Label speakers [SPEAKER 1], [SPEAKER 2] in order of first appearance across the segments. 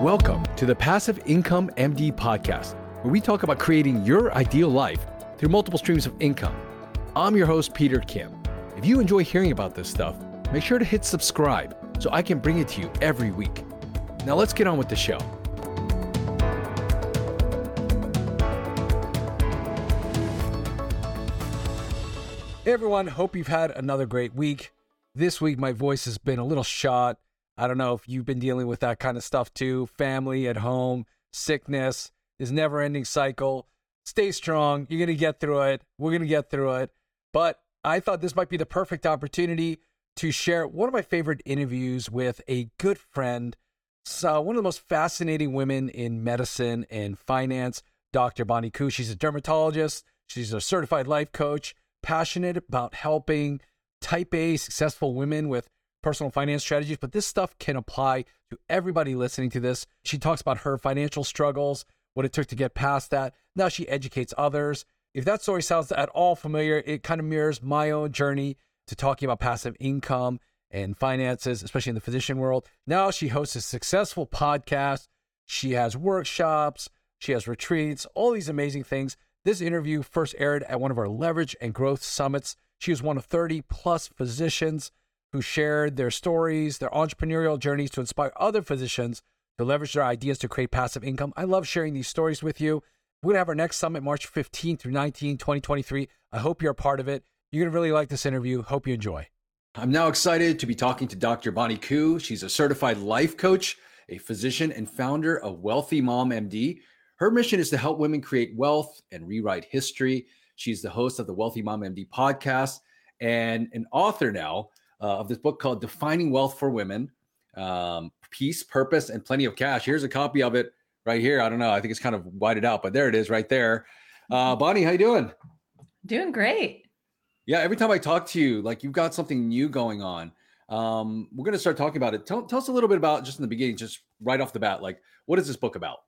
[SPEAKER 1] Welcome to the Passive Income MD podcast, where we talk about creating your ideal life through multiple streams of income. I'm your host, Peter Kim. If you enjoy hearing about this stuff, make sure to hit subscribe so I can bring it to you every week. Now, let's get on with the show. Hey everyone, hope you've had another great week. This week, my voice has been a little shot. I don't know if you've been dealing with that kind of stuff too family at home, sickness, this never ending cycle. Stay strong. You're going to get through it. We're going to get through it. But I thought this might be the perfect opportunity to share one of my favorite interviews with a good friend, so uh, one of the most fascinating women in medicine and finance, Dr. Bonnie Koo. She's a dermatologist, she's a certified life coach passionate about helping type A successful women with personal finance strategies, but this stuff can apply to everybody listening to this. She talks about her financial struggles, what it took to get past that. Now she educates others. If that story sounds at all familiar, it kind of mirrors my own journey to talking about passive income and finances, especially in the physician world. Now she hosts a successful podcast. She has workshops, she has retreats, all these amazing things. This interview first aired at one of our leverage and growth summits. She was one of 30 plus physicians who shared their stories, their entrepreneurial journeys to inspire other physicians to leverage their ideas to create passive income. I love sharing these stories with you. We're going to have our next summit March 15 through 19, 2023. I hope you're a part of it. You're going to really like this interview. Hope you enjoy. I'm now excited to be talking to Dr. Bonnie Koo. She's a certified life coach, a physician, and founder of Wealthy Mom MD. Her mission is to help women create wealth and rewrite history. She's the host of the Wealthy Mom MD podcast and an author now uh, of this book called Defining Wealth for Women um, Peace, Purpose, and Plenty of Cash. Here's a copy of it right here. I don't know. I think it's kind of whited out, but there it is right there. Uh, Bonnie, how you doing?
[SPEAKER 2] Doing great.
[SPEAKER 1] Yeah, every time I talk to you, like you've got something new going on. Um, we're going to start talking about it. Tell, tell us a little bit about just in the beginning, just right off the bat, like what is this book about?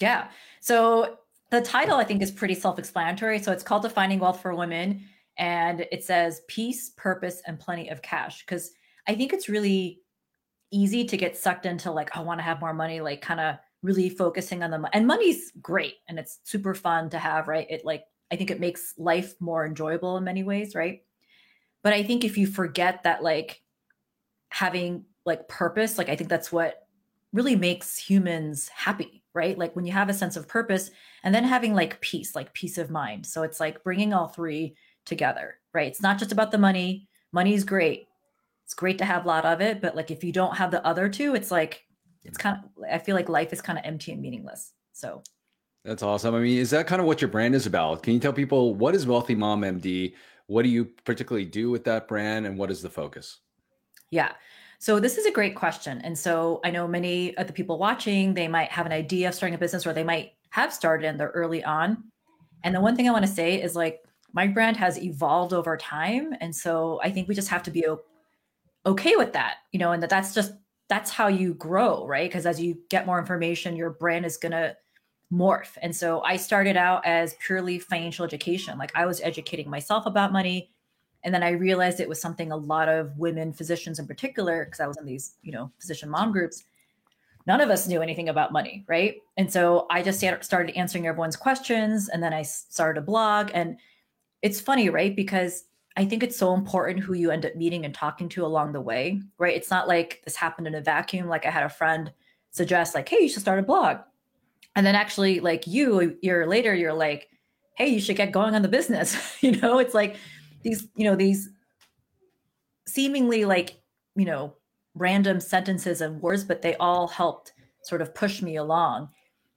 [SPEAKER 2] Yeah. So the title I think is pretty self-explanatory. So it's called Defining Wealth for Women and it says peace, purpose and plenty of cash cuz I think it's really easy to get sucked into like I want to have more money like kind of really focusing on the money. and money's great and it's super fun to have, right? It like I think it makes life more enjoyable in many ways, right? But I think if you forget that like having like purpose, like I think that's what really makes humans happy right? Like when you have a sense of purpose and then having like peace, like peace of mind. So it's like bringing all three together, right? It's not just about the money. Money is great. It's great to have a lot of it, but like if you don't have the other two, it's like it's kind of I feel like life is kind of empty and meaningless. So
[SPEAKER 1] that's awesome. I mean, is that kind of what your brand is about? Can you tell people what is Wealthy Mom MD? What do you particularly do with that brand and what is the focus?
[SPEAKER 2] Yeah. So this is a great question. And so I know many of the people watching, they might have an idea of starting a business or they might have started and they're early on. And the one thing I want to say is like my brand has evolved over time. And so I think we just have to be okay with that, you know, and that that's just, that's how you grow, right? Because as you get more information, your brand is going to morph. And so I started out as purely financial education. Like I was educating myself about money and then I realized it was something a lot of women physicians in particular, because I was in these, you know, physician mom groups, none of us knew anything about money, right? And so I just started answering everyone's questions and then I started a blog. And it's funny, right? Because I think it's so important who you end up meeting and talking to along the way, right? It's not like this happened in a vacuum. Like I had a friend suggest, like, hey, you should start a blog. And then actually, like you, a year later, you're like, hey, you should get going on the business. you know, it's like these you know these seemingly like you know random sentences and words but they all helped sort of push me along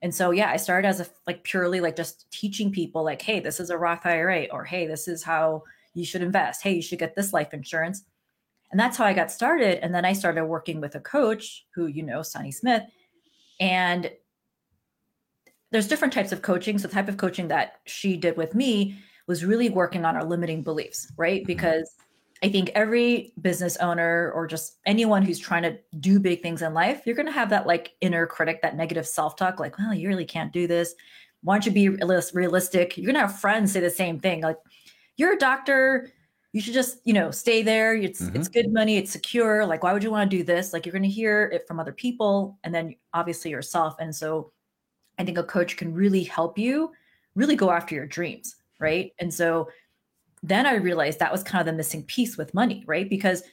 [SPEAKER 2] and so yeah i started as a like purely like just teaching people like hey this is a roth ira or hey this is how you should invest hey you should get this life insurance and that's how i got started and then i started working with a coach who you know sunny smith and there's different types of coaching so the type of coaching that she did with me was really working on our limiting beliefs, right? Mm-hmm. I think every business owner or just anyone who's trying to do big things in life, you're going to have that like inner critic, that negative self talk, like, well, you really can't do this. Why don't you be realistic? You're going to have friends say the same thing. Like, you're a doctor. you should just, you know, stay there. It's mm-hmm. it's good money, it's secure. Like, why would you want to do this? Like, you're going to hear it from other people, and then obviously yourself. And so, I think a coach can really help you really go after your dreams, right? And so, then I realized that was kind of the missing piece with money, right? Because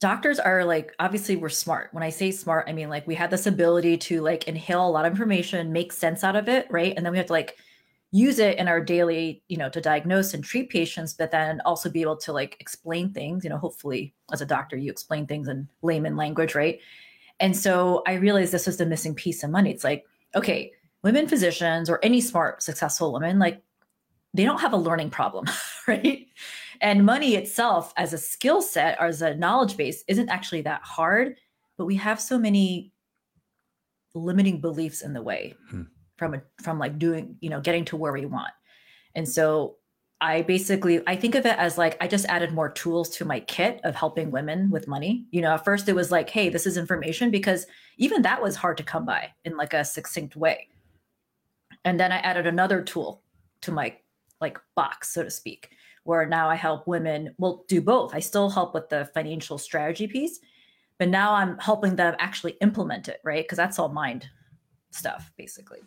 [SPEAKER 2] doctors are like obviously we're smart. When i say smart i mean like we have this ability to like inhale a lot of information make sense out of it right? And then we have to like use it in our daily you know to diagnose and treat patients but then also be able to like explain things you know hopefully as a doctor you explain things in layman language right? And so i realized this was the missing piece of money. It's like okay women physicians or any smart successful woman like they don't have a learning problem right? And money itself as a skill set or as a knowledge base isn't actually that hard but we have so many limiting beliefs in the way hmm. from a, from like doing you know getting to where we want. And so i basically i think of it as like i just added more tools to my kit of helping women with money. You know at first it was like hey this is information because even that was hard to come by in like a succinct way. And then i added another tool to my like box so to speak where now i help women well do both i still help with the financial strategy piece but now i'm helping them actually implement it right because that's all mind stuff basically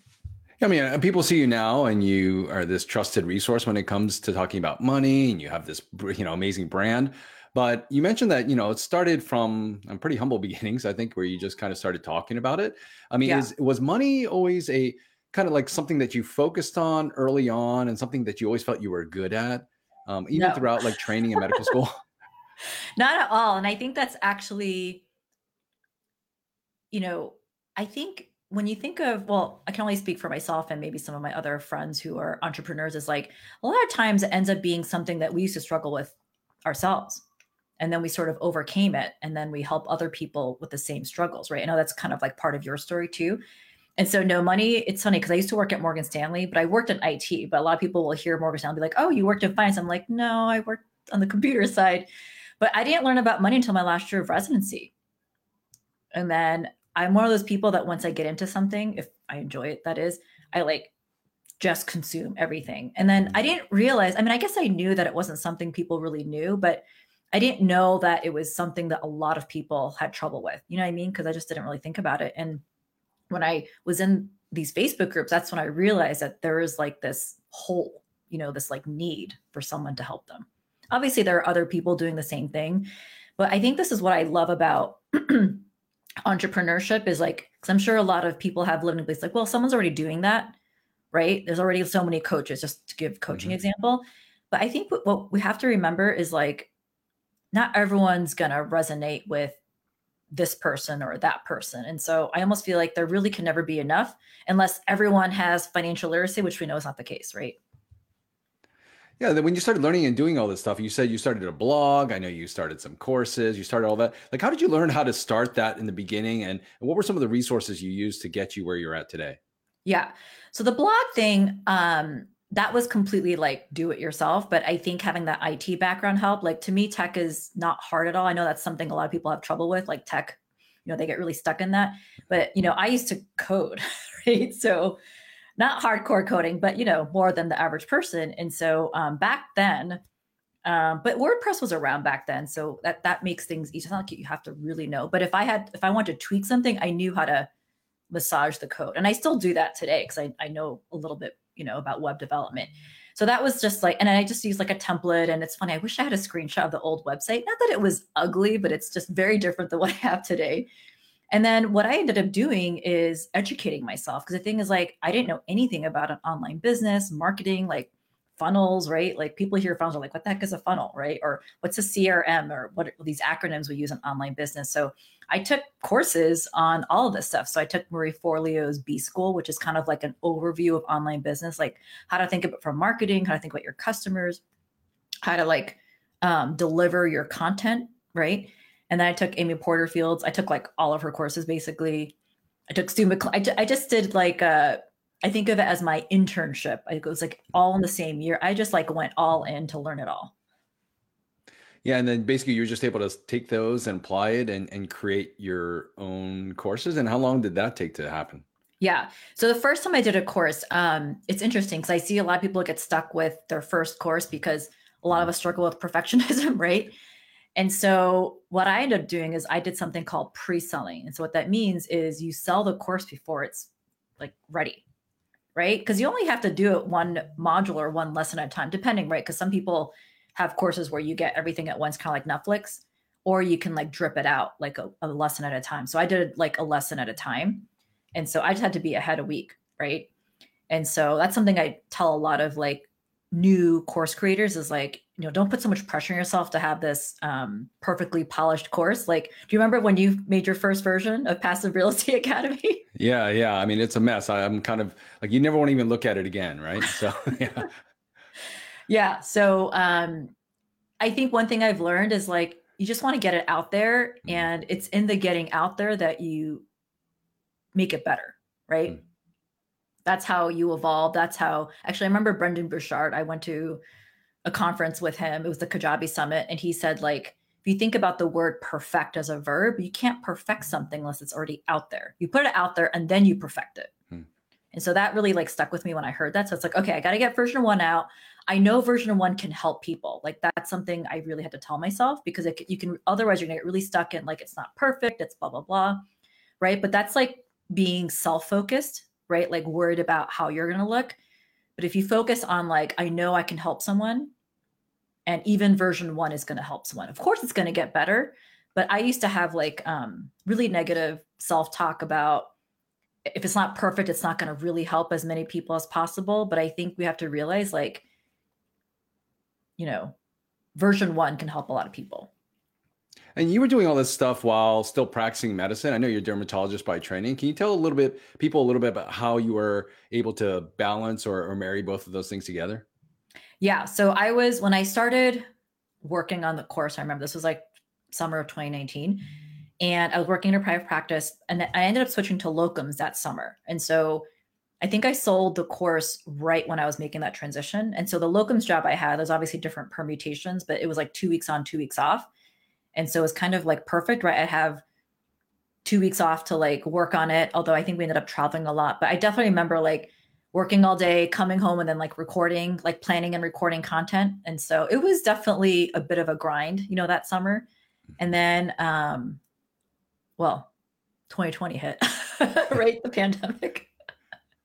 [SPEAKER 1] I mean, uh, people see you now, and you are this trusted resource when it comes to talking about money, and you have this, you know, amazing brand. But you mentioned that you know it started from um, pretty humble beginnings, I think, where you just kind of started talking about it. I mean, yeah. is was money always a kind of like something that you focused on early on, and something that you always felt you were good at, um, even no. throughout like training in medical school?
[SPEAKER 2] Not at all, and I think that's actually, you know, I think when you think of well i can only speak for myself and maybe some of my other friends who are entrepreneurs is like a lot of times it ends up being something that we used to struggle with ourselves and then we sort of overcame it and then we help other people with the same struggles right i know that's kind of like part of your story too and so no money it's funny because i used to work at morgan stanley but i worked in it but a lot of people will hear morgan stanley be like oh you worked in finance i'm like no i worked on the computer side but i didn't learn about money until my last year of residency and then I'm one of those people that once I get into something, if I enjoy it, that is, I like just consume everything. And then I didn't realize, I mean, I guess I knew that it wasn't something people really knew, but I didn't know that it was something that a lot of people had trouble with. You know what I mean? Because I just didn't really think about it. And when I was in these Facebook groups, that's when I realized that there is like this hole, you know, this like need for someone to help them. Obviously, there are other people doing the same thing, but I think this is what I love about entrepreneurship is like because i'm sure a lot of people have lived in a place like well someone's already doing that right there's already so many coaches just to give coaching mm-hmm. example but i think what, what we have to remember is like not everyone's gonna resonate with this person or that person and so i almost feel like there really can never be enough unless everyone has financial literacy which we know is not the case right
[SPEAKER 1] yeah, when you started learning and doing all this stuff, you said you started a blog. I know you started some courses, you started all that. Like, how did you learn how to start that in the beginning? And, and what were some of the resources you used to get you where you're at today?
[SPEAKER 2] Yeah. So the blog thing, um, that was completely like do it yourself. But I think having that IT background help, Like to me, tech is not hard at all. I know that's something a lot of people have trouble with, like tech, you know, they get really stuck in that. But, you know, I used to code, right? So not hardcore coding, but you know, more than the average person. And so um, back then, um, but WordPress was around back then, so that that makes things easy. It's not like you have to really know. But if I had, if I wanted to tweak something, I knew how to massage the code, and I still do that today because I I know a little bit, you know, about web development. So that was just like, and I just used like a template. And it's funny, I wish I had a screenshot of the old website. Not that it was ugly, but it's just very different than what I have today. And then what I ended up doing is educating myself because the thing is like I didn't know anything about an online business, marketing, like funnels, right? Like people hear funnels are like, what the heck is a funnel, right? Or what's a CRM or what are these acronyms we use in online business. So I took courses on all of this stuff. So I took Marie Forleo's B School, which is kind of like an overview of online business, like how to think about from marketing, how to think about your customers, how to like um, deliver your content, right? And then I took Amy Porterfield's. I took like all of her courses basically. I took Stu McLaren. I, I just did like uh, I think of it as my internship. It was like all in the same year. I just like went all in to learn it all.
[SPEAKER 1] Yeah, and then basically you're just able to take those and apply it and, and create your own courses. And how long did that take to happen?
[SPEAKER 2] Yeah. So the first time I did a course, um, it's interesting because I see a lot of people get stuck with their first course because a lot of us struggle with perfectionism, right? And so what I ended up doing is I did something called pre-selling. And so what that means is you sell the course before it's like ready, right? Because you only have to do it one module or one lesson at a time, depending, right? Because some people have courses where you get everything at once, kind of like Netflix, or you can like drip it out like a, a lesson at a time. So I did like a lesson at a time. And so I just had to be ahead a week, right? And so that's something I tell a lot of like new course creators is like you know don't put so much pressure on yourself to have this um, perfectly polished course. Like do you remember when you made your first version of passive real estate academy?
[SPEAKER 1] Yeah yeah. I mean it's a mess. I, i'm kind of like you never want to even look at it again right? So yeah.
[SPEAKER 2] Yeah so um i think one thing i've learned is like you just want to get it out there mm-hmm. and it's in the getting out there that you make it better right? Mm-hmm that's how you evolve. That's how actually I remember Brendon Burchard. I went to a conference with him. It was the Kajabi Summit, and he said like if you think about the word perfect as a verb, you can't perfect something unless it's already out there. You put it out there and then you perfect it. Hmm. And so that really like stuck with me when I heard that. So it's like, okay, I got to get version one out. I know version one can help people. Like that's something I really had to tell myself because it, you can otherwise you're gonna get really stuck in like it's not perfect, it's blah blah blah, right? But that's like being self focused right? Like worried about how you're going to look. But if you focus on like, I know I can help someone, and even version one is going to help someone. Of course, it's going to get better. But I used to have like um, really negative self talk about if it's not perfect, it's not going to really help as many people as possible. But I think we have to realize like, you know, version one can help a lot of people.
[SPEAKER 1] And you were doing all this stuff while still practicing medicine. I know you're a dermatologist by training. Can you tell a little bit people a little bit about how you were able to balance or, or marry both of those things together?
[SPEAKER 2] Yeah. So I was when I started working on the course, I remember this was like summer of 2019. And I was working in a private practice and I ended up switching to locums that summer. And so I think I sold the course right when I was making that transition. And so the locums job I had, there's obviously different permutations, but it was like two weeks on, two weeks off. And so it's kind of like perfect, right? I have two weeks off to like work on it. Although I think we ended up traveling a lot, but I definitely remember like working all day, coming home and then like recording, like planning and recording content. And so it was definitely a bit of a grind, you know, that summer. And then, um, well, 2020 hit, right? The pandemic.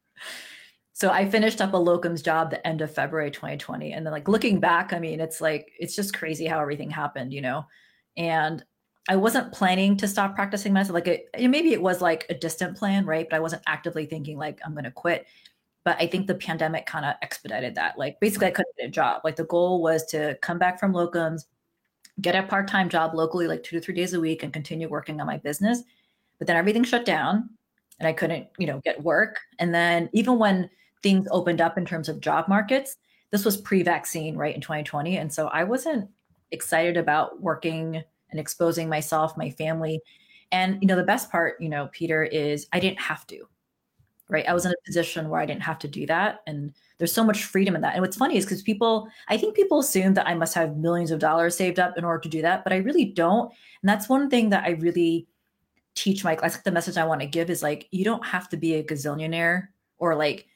[SPEAKER 2] so I finished up a locums job the end of February 2020. And then like looking back, I mean, it's like, it's just crazy how everything happened, you know? And I wasn't planning to stop practicing medicine. Like it, maybe it was like a distant plan, right? But I wasn't actively thinking like I'm going to quit. But I think the pandemic kind of expedited that. Like basically, I couldn't get a job. Like the goal was to come back from locums, get a part time job locally, like two to three days a week, and continue working on my business. But then everything shut down, and I couldn't, you know, get work. And then even when things opened up in terms of job markets, this was pre-vaccine, right, in 2020, and so I wasn't excited about working and exposing myself, my family. And you know, the best part, you know, Peter, is I didn't have to. Right? I was in a position where I didn't have to do that and there's so much freedom in that. And what's funny is because people, I think people assume that I must have millions of dollars saved up in order to do that, but I really don't. And that's one thing that I really teach my class. The message I want to give is like, you don't have to be a gazillionaire or like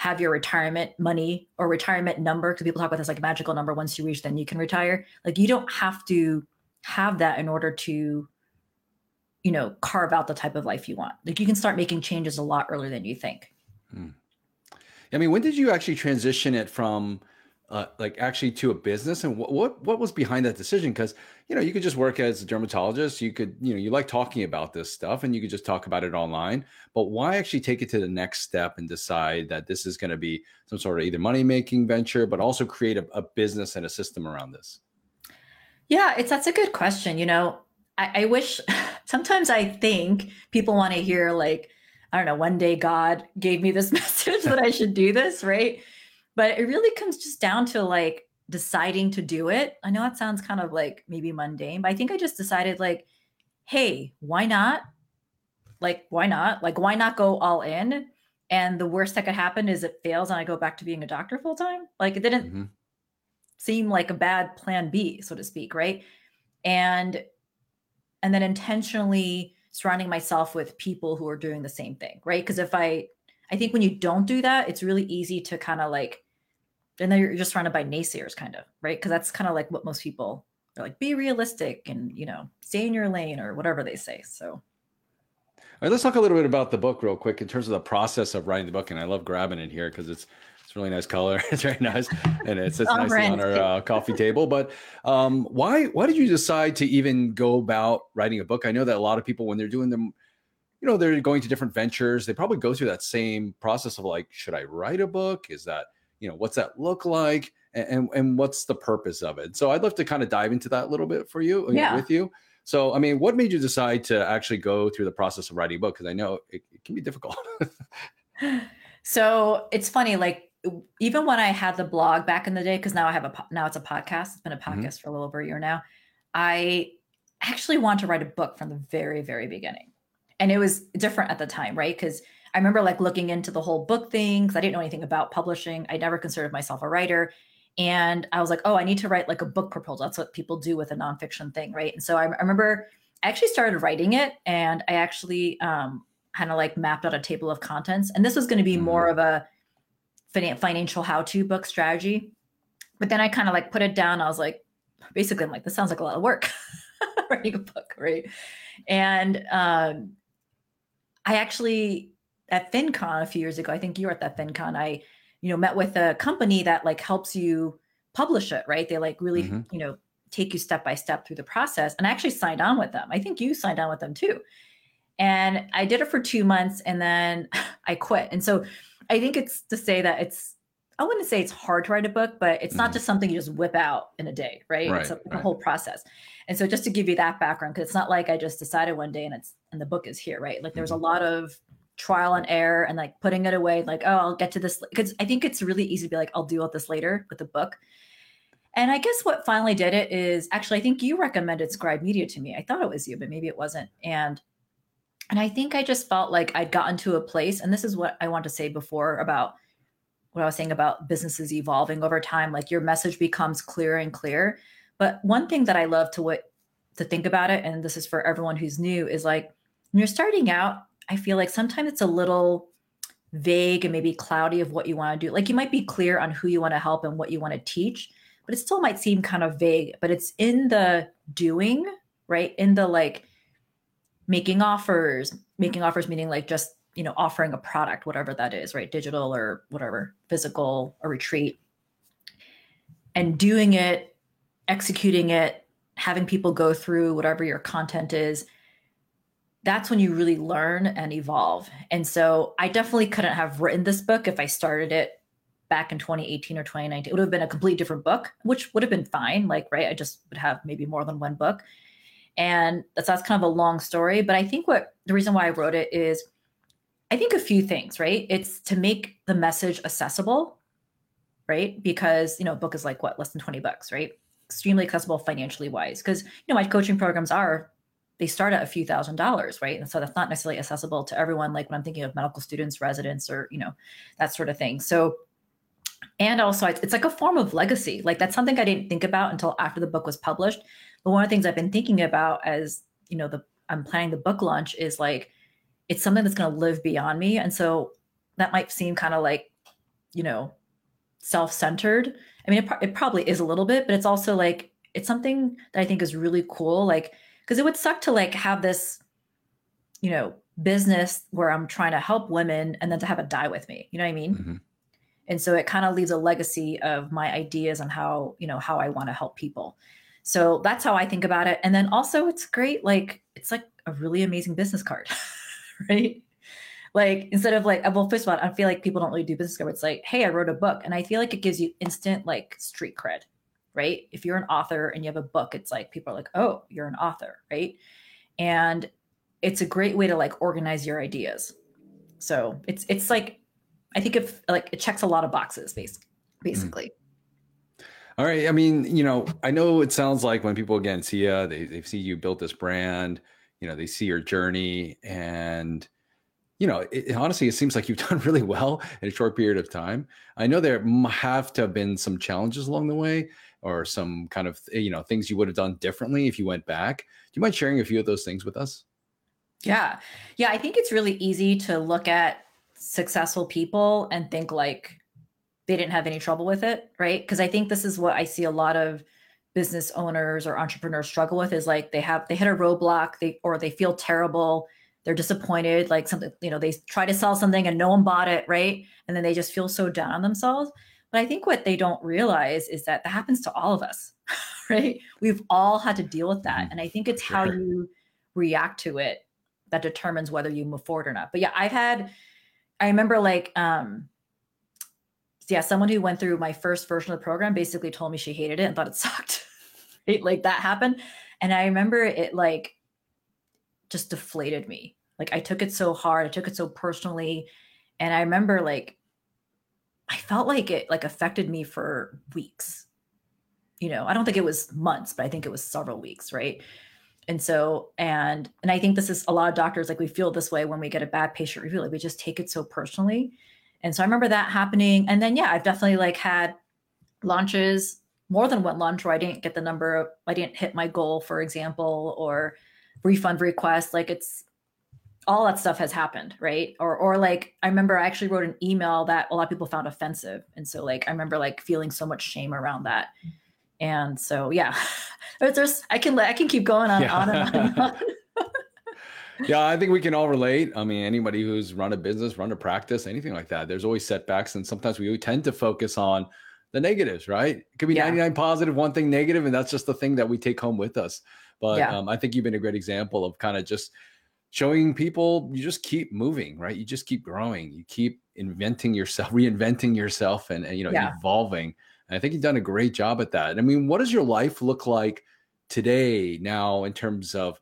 [SPEAKER 2] have your retirement money or retirement number because people talk about this like magical number once you reach then you can retire. Like you don't have to have that in order to you know carve out the type of life you want. Like you can start making changes a lot earlier than you think. Hmm.
[SPEAKER 1] i mean when did you actually transition it from uh, like actually to a business? And what, what what was behind that decision? Because you know you could just work as a dermatologist. You could you know you like talking about this stuff and you could just talk about it online. But why actually take it to the next step and decide that this is going to be some sort of either money making venture but also create a, a, business and a system around this?
[SPEAKER 2] Yeah it's that's a good question. You know I, I wish sometimes i think people want to hear like i don't know one day god gave me this message that i should do this right but it really comes just down to like deciding to do it. I know it sounds kind of like maybe mundane, but I think I just decided like, hey, why not? Like, why not? Like, why not go all in? And the worst that could happen is it fails and I go back to being a doctor full time. Like, it didn't mm-hmm. seem like a bad plan B, so to speak, right? And and then intentionally surrounding myself with people who are doing the same thing, right? Because if I I think when you don't do that, it's really easy to kind of like and then you're just surrounded by naysayers kind of right? Because that's kind of like what most people are like be realistic and you know stay in your lane or whatever they say so.
[SPEAKER 1] All right let's talk a little bit about the book real quick in terms of the process of writing the book and i love grabbing it here because it's it's really nice color it's very nice and it sits nicely on our uh, coffee table but um, why why did you decide to even go about writing a book? I know that a lot of people when they're doing them you know they're going to different ventures they probably go through that same process of like should i write a book is that you know what's that look like and, and, and what's the purpose of it so i'd love to kind of dive into that a little bit for you
[SPEAKER 2] yeah.
[SPEAKER 1] with you so i mean what made you decide to actually go through the process of writing a book because i know it, it can be difficult
[SPEAKER 2] so it's funny like even when i had the blog back in the day because now i have a now it's a podcast it's been a mm-hmm. podcast mm-hmm. for a little over a year now i actually want to write a book from the very very beginning and it was different at the time right because I remember like looking into the whole book thing because I didn't know anything about publishing. I never considered myself a writer. And I was like, oh, I need to write like a book proposal. That's what people do with a nonfiction thing, right? And so I, I remember I actually started writing it and I actually um, kind of like mapped out a table of contents. And this was going to be mm-hmm. more of a financial how to book strategy. But then I kind of like put it down. I was like, basically, I'm like, this sounds like a lot of work writing a book, right? And um, I actually at FinCon a few years ago, I think you were at that FinCon, I, you know, met with a company that like helps you publish it, right? They like really, mm-hmm. you know, take you step by step through the process. And I actually signed on with them. I think you signed on with them too. And I did it for two months and then I quit. And so I think it's to say that it's, I wouldn't say it's hard to write a book, but it's mm-hmm. not just something you just whip out in a day, right?
[SPEAKER 1] right
[SPEAKER 2] it's a,
[SPEAKER 1] right.
[SPEAKER 2] whole process. And so just to give you that background, because it's not like I just decided one day and it's and the book is here, right? Like there's mm-hmm. a lot of trial and error and like putting it away like oh i'll get to this because i think it's really easy to be like i'll deal with this later with the book and i guess what finally did it is actually i think you recommended scribe media to me i thought it was you but maybe it wasn't and and i think i just felt like i'd gotten to a place and this is what i want to say before about what i was saying about businesses evolving over time like your message becomes clearer and clearer but one thing that i love to what to think about it and this is for everyone who's new is like when you're starting out I feel like sometimes it's a little vague and maybe cloudy of what you want to do. Like you might be clear on who you want to help and what you want to teach, but it still might seem kind of vague. But it's in the doing, right? In the like making offers, making offers meaning like just, you know, offering a product, whatever that is, right? Digital or whatever, physical, a retreat. And doing it, executing it, having people go through whatever your content is that's when you really learn and evolve. And so I definitely couldn't have written this book if I started it back in 2018 or 2019. It would have been a completely different book, which would have been fine. Like, right, I just would have maybe more than one book. And that's, that's kind of a long story. But I think what the reason why I wrote it is I think a few things, right? It's to make the message accessible, right? Because, you know, a book is like what, less than 20 bucks, right? Extremely accessible financially wise. Because, you know, my coaching programs are they start at a few thousand dollars, right? And so that's not necessarily accessible to everyone. Like when I'm thinking of medical students, residents, or you know, that sort of thing. So, and also it's, like a form of legacy. Like that's something I didn't think about until after the book was published. But one of the things I've been thinking about as you know, the I'm planning the book launch is like it's something that's going to live beyond me, and so that might seem kind of like, you know, self-centered. I mean, it, it probably is a little bit, but it's also like it's something that I think is really cool. Like because it would suck to like have this you know business where i'm trying to help women and then to have it die with me you know what i mean mm-hmm. and so it kind of leaves a legacy of my ideas on how you know how i want to help people so that's how i think about it and then also it's great like it's like a really amazing business card right like instead of like well first of all i feel like people don't really do business cards it's like hey i wrote a book and i feel like it gives you instant like street cred right? If you're an author and you have a book, it's like people are like, oh, you're an author, right? And it's a great way to like organize your ideas. So it's it's like I think if like it checks a lot of boxes, basically. Basically.
[SPEAKER 1] Mm. All right. I mean, you know, I know it sounds like when people again see you, they they see you built this brand, you know, they see your journey and you know, it, honestly, it seems like you've done really well in a short period of time. I know there have to have been some challenges along the way, or some kind of eh, you know things you would have done differently if you went back. Do you mind sharing a few of those things with us?
[SPEAKER 2] Yeah. Yeah, I think it's really easy to look at successful people and think like they didn't have any trouble with it, right? Because I think this is what I see a lot of business owners or entrepreneurs struggle with is like they have they hit a roadblock, they or they feel terrible, they're disappointed, like something, you know, they try to sell something and no one bought it, right? And then they just feel so down on themselves. But I think what they don't realize is that that happens to all of us, right? We've all had to deal with that. Mm-hmm. And I think it's sure. how you react to it that determines whether you move forward or not. But yeah, I've had, I remember like, um, yeah, someone who went through my first version of the program basically told me she hated it and thought it sucked. it, like that happened. And I remember it like just deflated me. Like I took it so hard, I took it so personally. And I remember like I felt like it like affected me for weeks. You know, I don't think it was months, but I think it was several weeks, right? And so, and and I think this is a lot of doctors like we feel this way when we get a bad patient review, like we just take it so personally. And so I remember that happening. And then yeah, I've definitely like had launches, more than one launch where I didn't get the number of, I didn't hit my goal, for example, or refund request. Like it's all that stuff has happened, right? Or or like I remember I actually wrote an email that a lot of people found offensive. And so like I remember like feeling so much shame around that. And so yeah. There's I can I can keep going on, yeah. on and on. And on.
[SPEAKER 1] yeah, I think we can all relate. I mean, anybody who's run a business, run a practice, anything like that, there's always setbacks. And sometimes we tend to focus on the negatives, right? It could be yeah. 99 positive, one thing negative, and that's just the thing that we take home with us. But yeah. um, I think you've been a great example of kind of just showing people you just keep moving, right? You just keep growing. You keep inventing yourself, reinventing yourself, and, and you know, yeah. evolving. And I think you've done a great job at that. I mean, what does your life look like today now in terms of,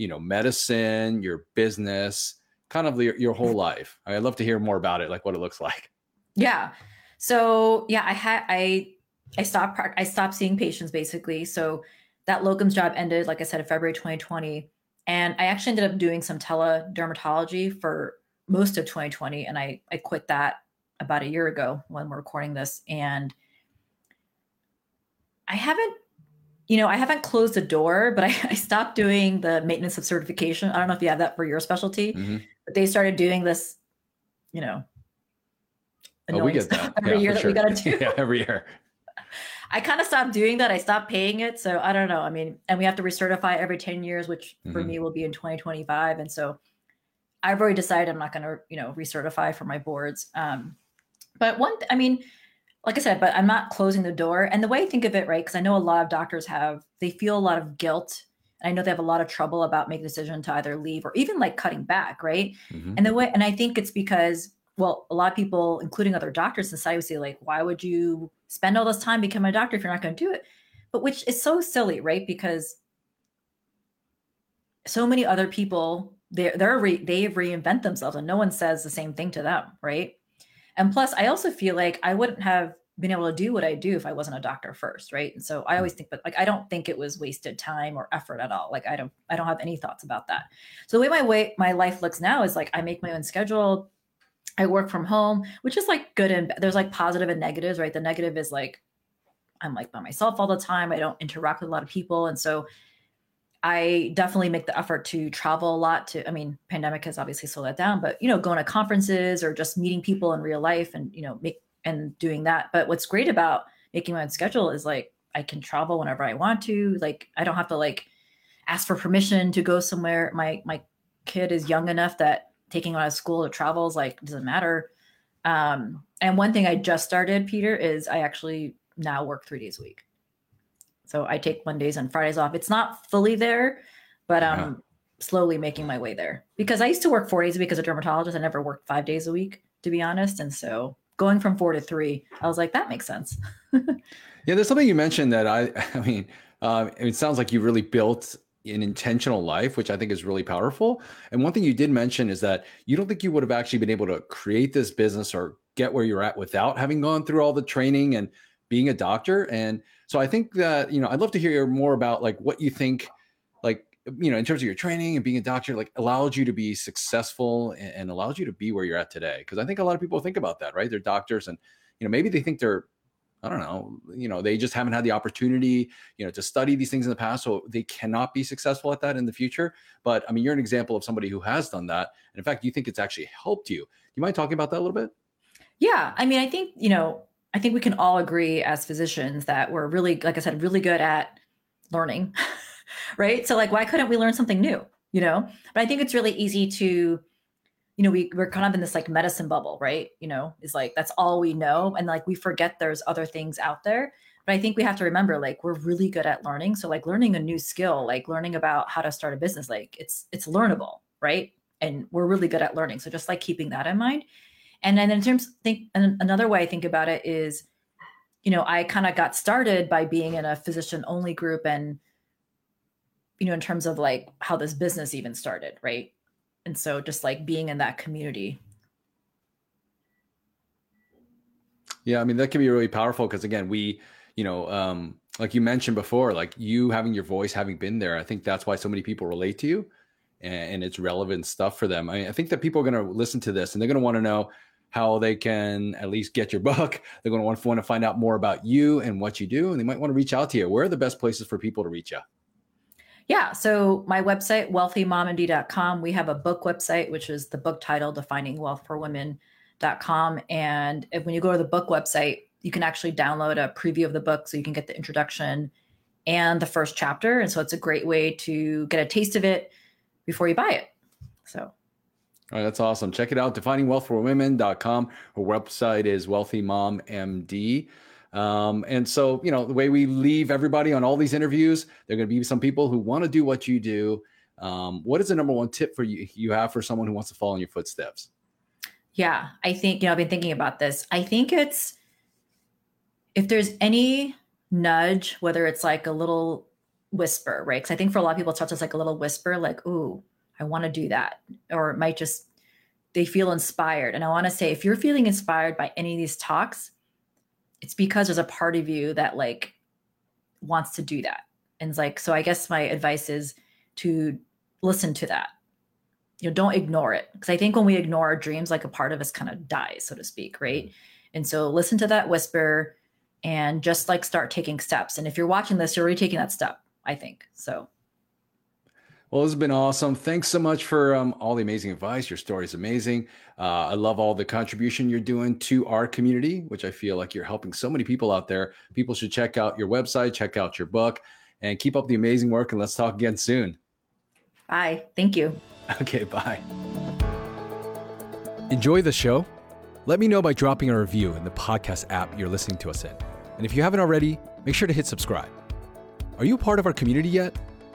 [SPEAKER 1] you know, medicine, your business, kind of your, your whole life? I'd love to hear more about it, like what it looks like.
[SPEAKER 2] Yeah. So yeah, I had I I stopped I stopped seeing patients basically. So that locums job ended, like I said, in February 2020. And I actually ended up doing some teledermatology for most of 2020. And I, I quit that about a year ago when we're recording this. And I haven't, you know, I haven't closed the door, but I, I stopped doing the maintenance of certification. I don't know if you have that for your specialty, mm-hmm. but they started doing this, you know,
[SPEAKER 1] oh, we get that
[SPEAKER 2] every yeah, year that sure. we got to do.
[SPEAKER 1] yeah, every year.
[SPEAKER 2] I kind of stopped doing that. I stopped paying it. So I don't know. I mean, and we have to recertify every 10 years, which for mm-hmm. me will be in 2025. And so I've already decided I'm not going to, you know, recertify for my boards. Um, but one, I mean, like I said, but I'm not closing the door. And the way I think of it, right? Because I know a lot of doctors have, they feel a lot of guilt. And I know they have a lot of trouble about making a decision to either leave or even like cutting back, right? Mm-hmm. And the way, and I think it's because, well, a lot of people, including other doctors in society, would say, like, why would you spend all this time become a doctor if you're not going to do it but which is so silly right because so many other people they're, they're re, they reinvent themselves and no one says the same thing to them right and plus i also feel like i wouldn't have been able to do what i do if i wasn't a doctor first right and so i always think but like i don't think it was wasted time or effort at all like i don't i don't have any thoughts about that so the way my way my life looks now is like i make my own schedule I work from home, which is like good and there's like positive and negatives, right? The negative is like I'm like by myself all the time. I don't interact with a lot of people. And so I definitely make the effort to travel a lot to I mean, pandemic has obviously slowed that down, but you know, going to conferences or just meeting people in real life and you know, make and doing that. But what's great about making my own schedule is like I can travel whenever I want to. Like I don't have to like ask for permission to go somewhere. My my kid is young enough that taking out of school or travels like doesn't matter um and one thing i just started peter is i actually now work three days a week so i take mondays and fridays off. It's not fully there but i'm um, slowly making my way there. Because i used to work four days a week as a dermatologist. I never worked five days a week to be honest. And so going from four to three i was like that makes sense.
[SPEAKER 1] Yeah there's something you mentioned that i i mean uh, it sounds like you really built an intentional life, which I think is really powerful. And one thing you did mention is that you don't think you would have actually been able to create this business or get where you're at without having gone through all the training and being a doctor. And so I think that, you know, I'd love to hear more about like what you think, like, you know, in terms of your training and being a doctor, like allowed you to be successful and, and allowed you to be where you're at today. Cause I think a lot of people think about that, right? They're doctors and, you know, maybe they think they're I don't know, you know, they just haven't had the opportunity, you know, to study these things in the past. So they cannot be successful at that in the future. But I mean, you're an example of somebody who has done that. And in fact, you think it's actually helped you. Do you mind talking about that a little bit?
[SPEAKER 2] Yeah. I mean, I think, you know, I think we can all agree as physicians that we're really, like I said, really good at learning, right? So, like, why couldn't we learn something new? You know, but I think it's really easy to, you know, we, we're kind of in this like medicine bubble, right? You know, is like that's all we know. And like we forget there's other things out there. But I think we have to remember like we're really good at learning. So like learning a new skill, like learning about how to start a business, like it's it's learnable, right? And we're really good at learning. So just like keeping that in mind. And then in terms think another way I think about it is, you know, I kind of got started by being in a physician only group and you know, in terms of like how this business even started, right? And so just like being in that community.
[SPEAKER 1] Yeah, I mean that can be really powerful because again, we, you know, um, like you mentioned before, like you having your voice, having been there, I think that's why so many people relate to you and, it's relevant stuff for them. I, mean, I think that people are going to listen to this and they're going to want to know how they can at least get your book. They're going to want, want to find out more about you and what you do, and they might want to reach out to you. Where are the best places for people to reach out?
[SPEAKER 2] Yeah. So my website, wealthymommd.com. We have a book website, which is the book title, Defining Wealth for Women.com. And if, when you go to the book website, you can actually download a preview of the book so you can get the introduction and the first chapter. And so it's a great way to get a taste of it before you buy it. So
[SPEAKER 1] all right, that's awesome. Check it out, definingwealthforwomen.com. Her website is Wealthy Mom MD. Um, and so, you know, the way we leave everybody on all these interviews, there are going to be some people who want to do what you do. Um, what is the number one tip for you you have for someone who wants to follow in your footsteps?
[SPEAKER 2] Yeah, I think, you know, I've been thinking about this. I think it's if there's any nudge, whether it's like a little whisper, right? Because I think for a lot of people, it starts as like a little whisper, like, ooh, I want to do that. Or it might just, they feel inspired. And I want to say, if you're feeling inspired by any of these talks, it's because there's a part of you that like wants to do that. And it's like, so I guess my advice is to listen to that. You know, don't ignore it. Because I think when we ignore our dreams, like a part of us kind of dies, so to speak, right? And so listen to that whisper and just like start taking steps. And if you're watching this, you're already taking that step, I think. So
[SPEAKER 1] well, this has been awesome. Thanks so much for um, all the amazing advice. Your story is amazing. Uh, I love all the contribution you're doing to our community, which I feel like you're helping so many people out there. People should check out your website, check out your book, and keep up the amazing work. And let's talk again soon.
[SPEAKER 2] Bye. Thank you.
[SPEAKER 1] Okay, bye.
[SPEAKER 3] Enjoy the show? Let me know by dropping a review in the podcast app you're listening to us in. And if you haven't already, make sure to hit subscribe. Are you part of our community yet?